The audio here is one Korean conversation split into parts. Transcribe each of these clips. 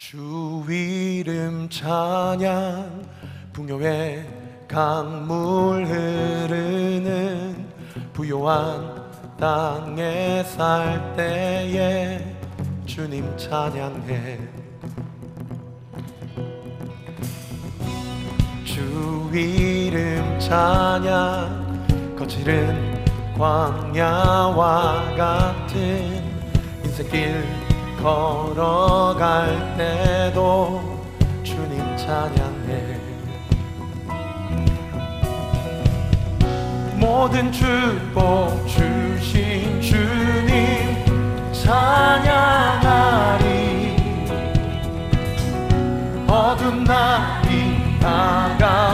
주 이름 찬양. 풍요의 강물 흐르는 부요한 땅에 살 때에 주님 찬양해. 주 이름 찬양. 거칠은 광야와 같은 인생길 걸어갈 때도 주님 찬양해. 모든 축복 주신 주님 찬양하리. 어둠 날이 다가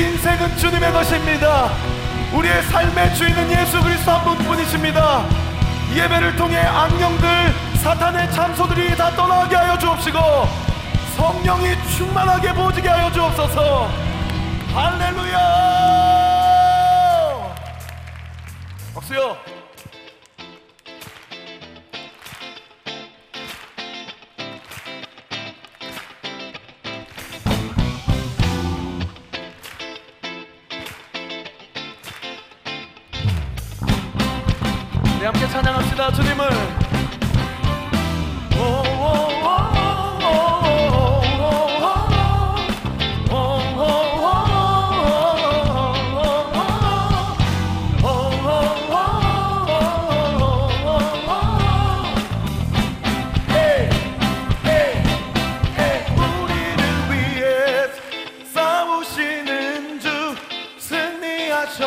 인생은 주님의 것입니다. 우리의 삶의 주인은 예수 그리스도 한 분뿐이십니다. 예배를 통해 악령들, 사탄의 참소들이 다 떠나게 하여 주옵시고 성령이 충만하게 보지게 하여 주옵소서. 할렐루야!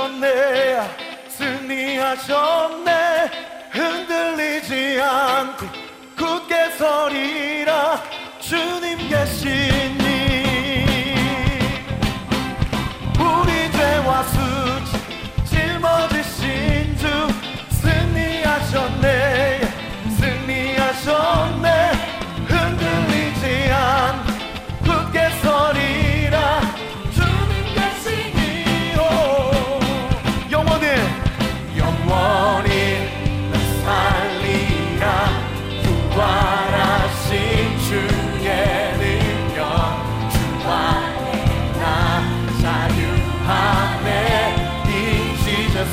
승리하셨네 승리하셨네 흔들리지 않고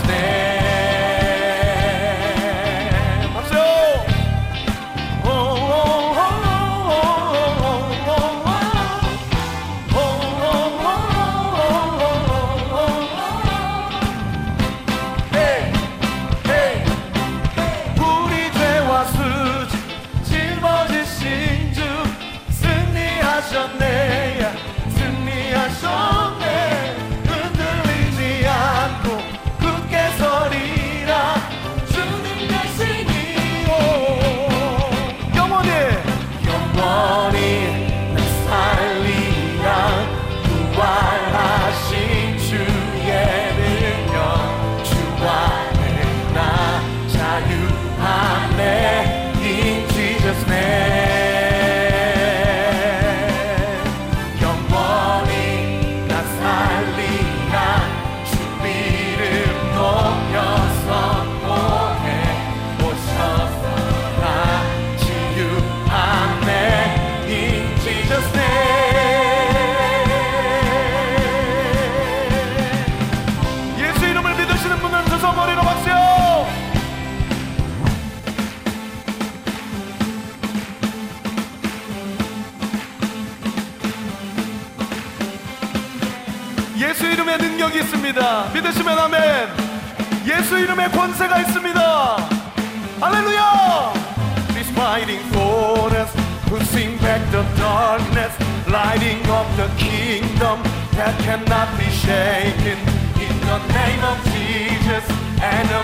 there. 아멘. 아멘 예수 이름의 권세가 있습니다. 할렐루야. Pushing back the darkness lighting up the kingdom that cannot be shaken. In the name of Jesus and a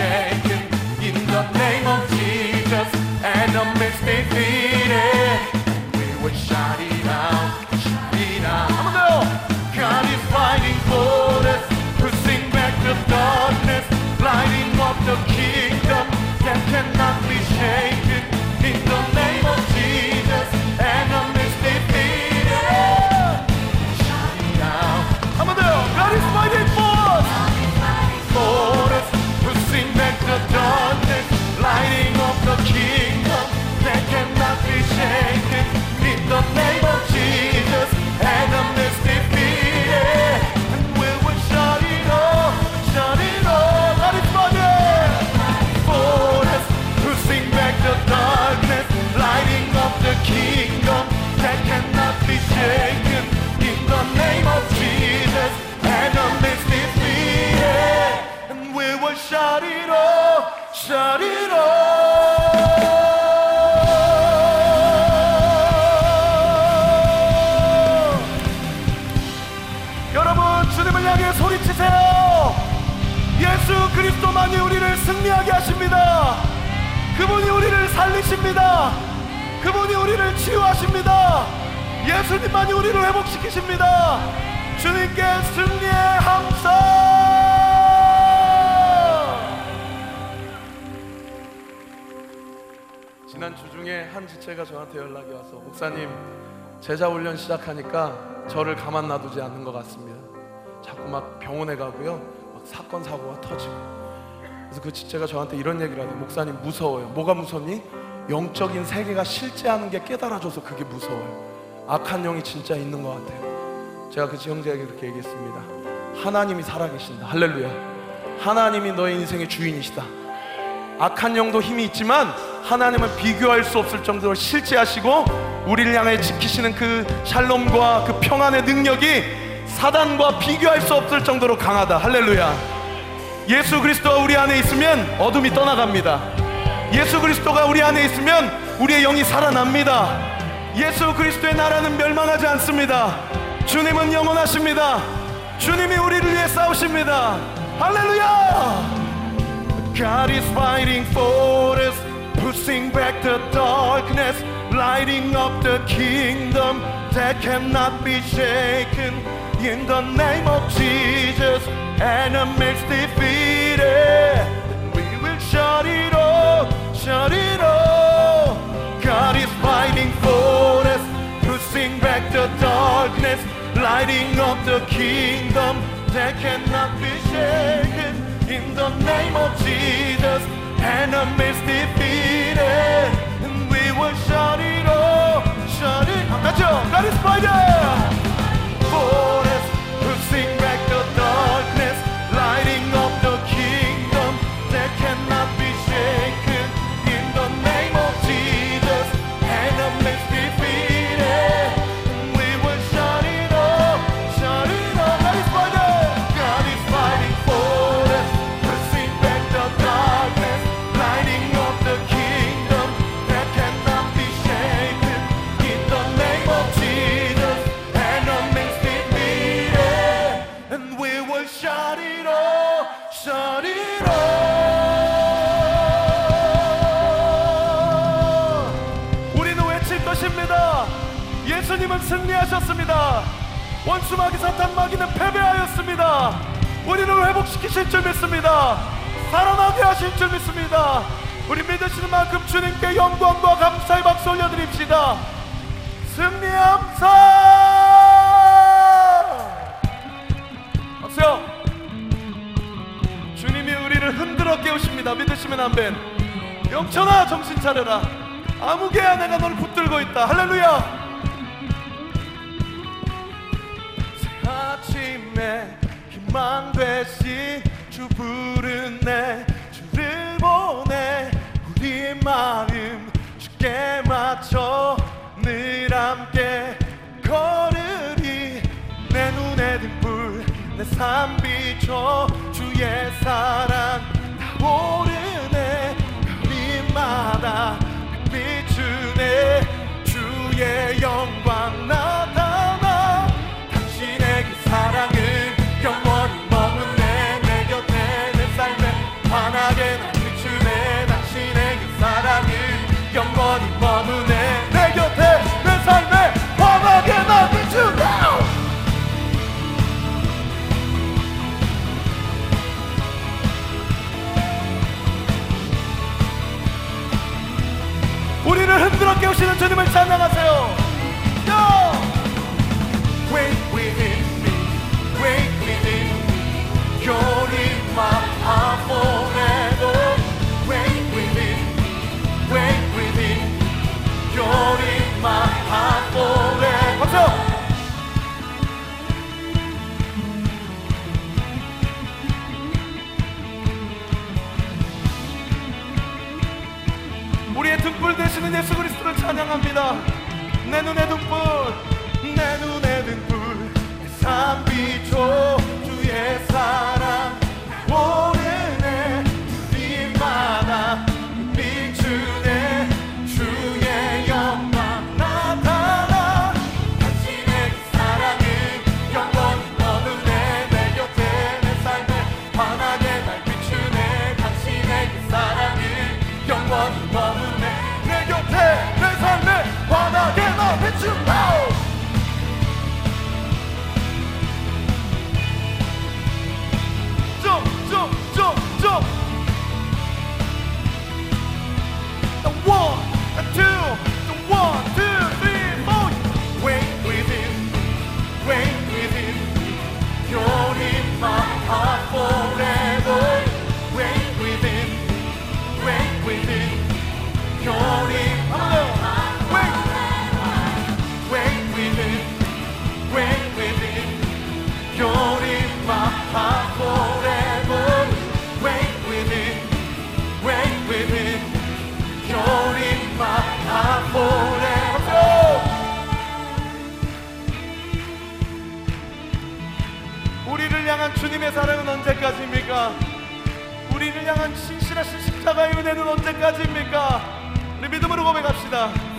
change. 소리치세요. 예수 그리스도만이 우리를 승리하게 하십니다. 그분이 우리를 살리십니다. 그분이 우리를 치유하십니다. 예수님만이 우리를 회복시키십니다. 주님께 승리의 함성! 지난 주 중에 한 지체가 저한테 연락이 와서 목사님 제자 훈련 시작하니까 저를 가만 놔두지 않는 것 같습니다. 자꾸 막 병원에 가고요, 막 사건 사고가 터지고. 그래서 그 지체가 저한테 이런 얘기를 하더니 목사님 무서워요. 뭐가 무섭니? 영적인 세계가 실제하는 게 깨달아져서 그게 무서워요. 악한 영이 진짜 있는 것 같아요. 제가 그 지형자에게 그렇게 얘기했습니다. 하나님이 살아계신다. 할렐루야. 하나님이 너의 인생의 주인이시다. 악한 영도 힘이 있지만 하나님은 비교할 수 없을 정도로 실제하시고 우리를 향해 지키시는 그 샬롬과 그 평안의 능력이 사단과 비교할 수 없을 정도로 강하다. 할렐루야. 예수 그리스도가 우리 안에 있으면 어둠이 떠나갑니다. 예수 그리스도가 우리 안에 있으면 우리의 영이 살아납니다. 예수 그리스도의 나라는 멸망하지 않습니다. 주님은 영원하십니다. 주님이 우리를 위해 싸우십니다. 할렐루야! God is fighting for us, pushing back the darkness, lighting up the kingdom that cannot be shaken. In the name of Jesus, enemies defeated. Eh, we will shout it all, shout it all. God is fighting for us, pushing back the darkness, lighting up the kingdom that cannot be shaken. In the name of Jesus, enemies defeated, and eh, we will shout it all, shout it. 맞죠? God is fighting for us, 예수님은 승리하셨습니다. 원수 마귀 사탄 마귀는 패배하였습니다. 우리를 회복시키실 줄 믿습니다. 살아나게 하실 줄 믿습니다. 우리 믿으시는 만큼 주님께 영광과 감사의 박수 올려드립시다. 승리의 함성! 박수요! 주님이 우리를 흔들어 깨우십니다. 믿으시면 아멘. 영천아 정신 차려라. 아무개야 내가 너를 붙들고 있다. 할렐루야. 아침에 희망 되신 주 부르네 주를 보내 우리 마음 주께 맞춰 늘 함께 걸으리. 내 눈에 등불 내삶 비춰 주의 사랑 타오르네. 거리마다 비추네. 주의 영광 나타 하나님만은 내, 곁에 내 삶에 환하게 나 비추다 우리를 흔들어 깨우시는 주님을 찬양하세요. 야! Wait within me, wait within me, your 우리의 등불 되시는 예수 그리스도를 찬양합니다. 내 눈의 등불 내 눈의 등불 내 삶비춰 주의 삶.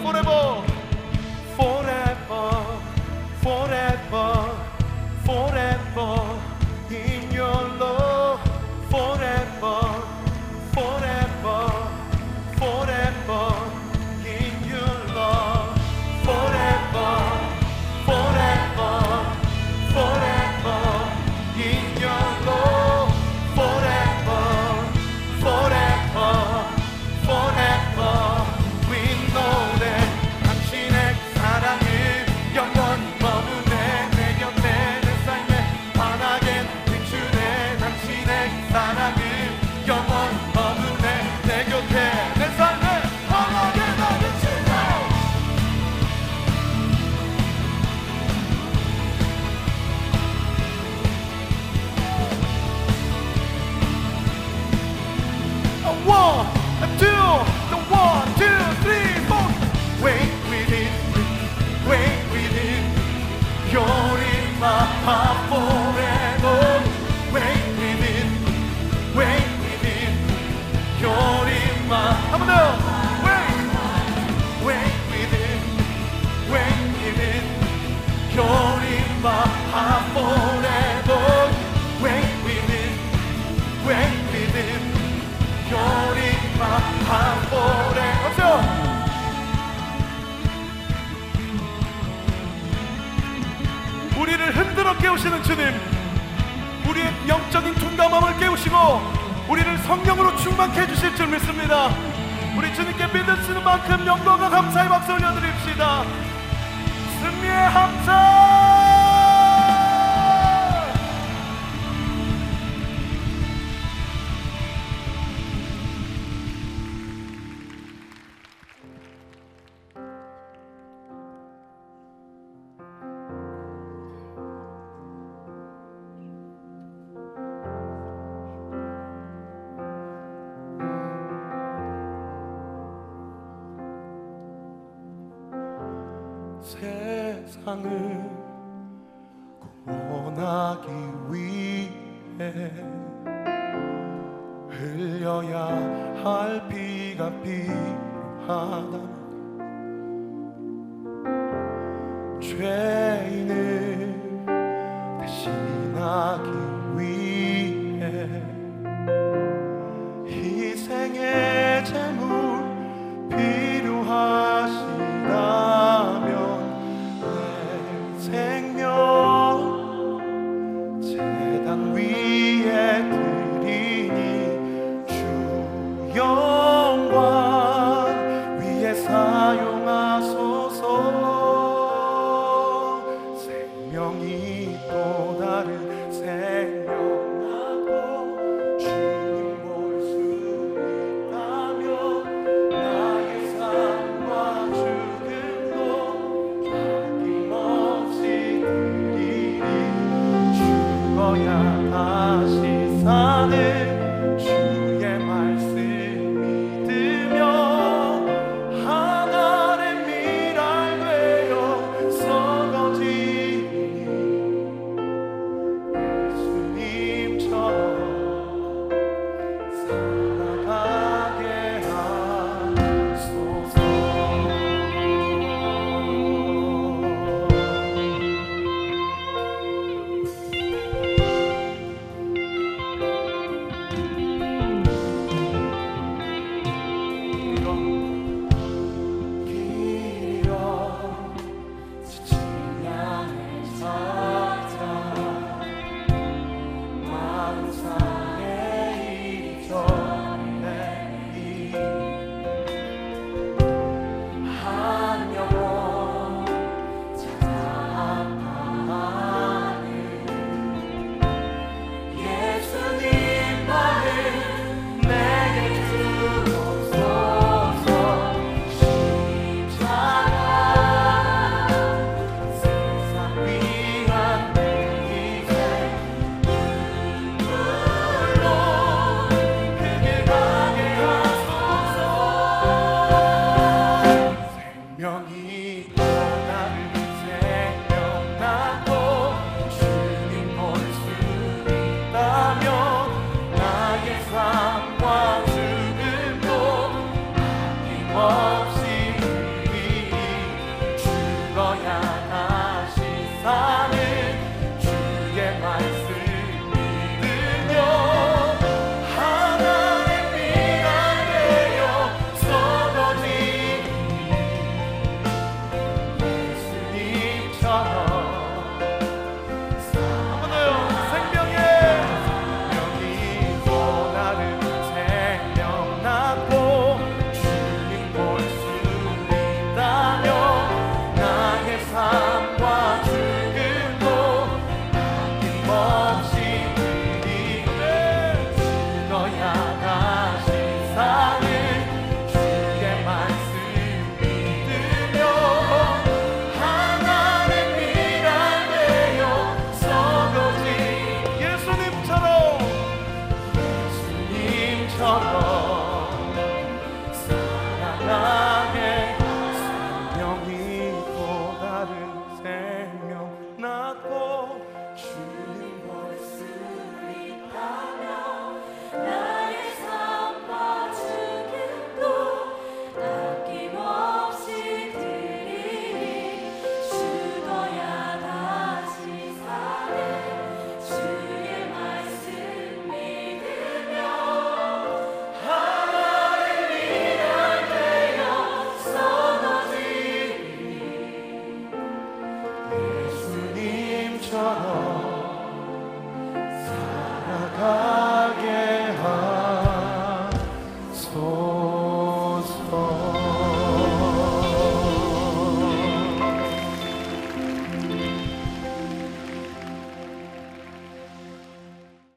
forever. 우리를 흔들어 깨우시는 주님 우리의 영적인 둔감함을 깨우시고 우리를 성령으로 충만케 해주실 줄 믿습니다. 우리 주님께 믿으시는 만큼 영광과 감사의 박수 올려드립시다. 승리의 합성! 세상을 구원하기 위해 흘려야 할 피가 필요하다. 죄 명이 또 다른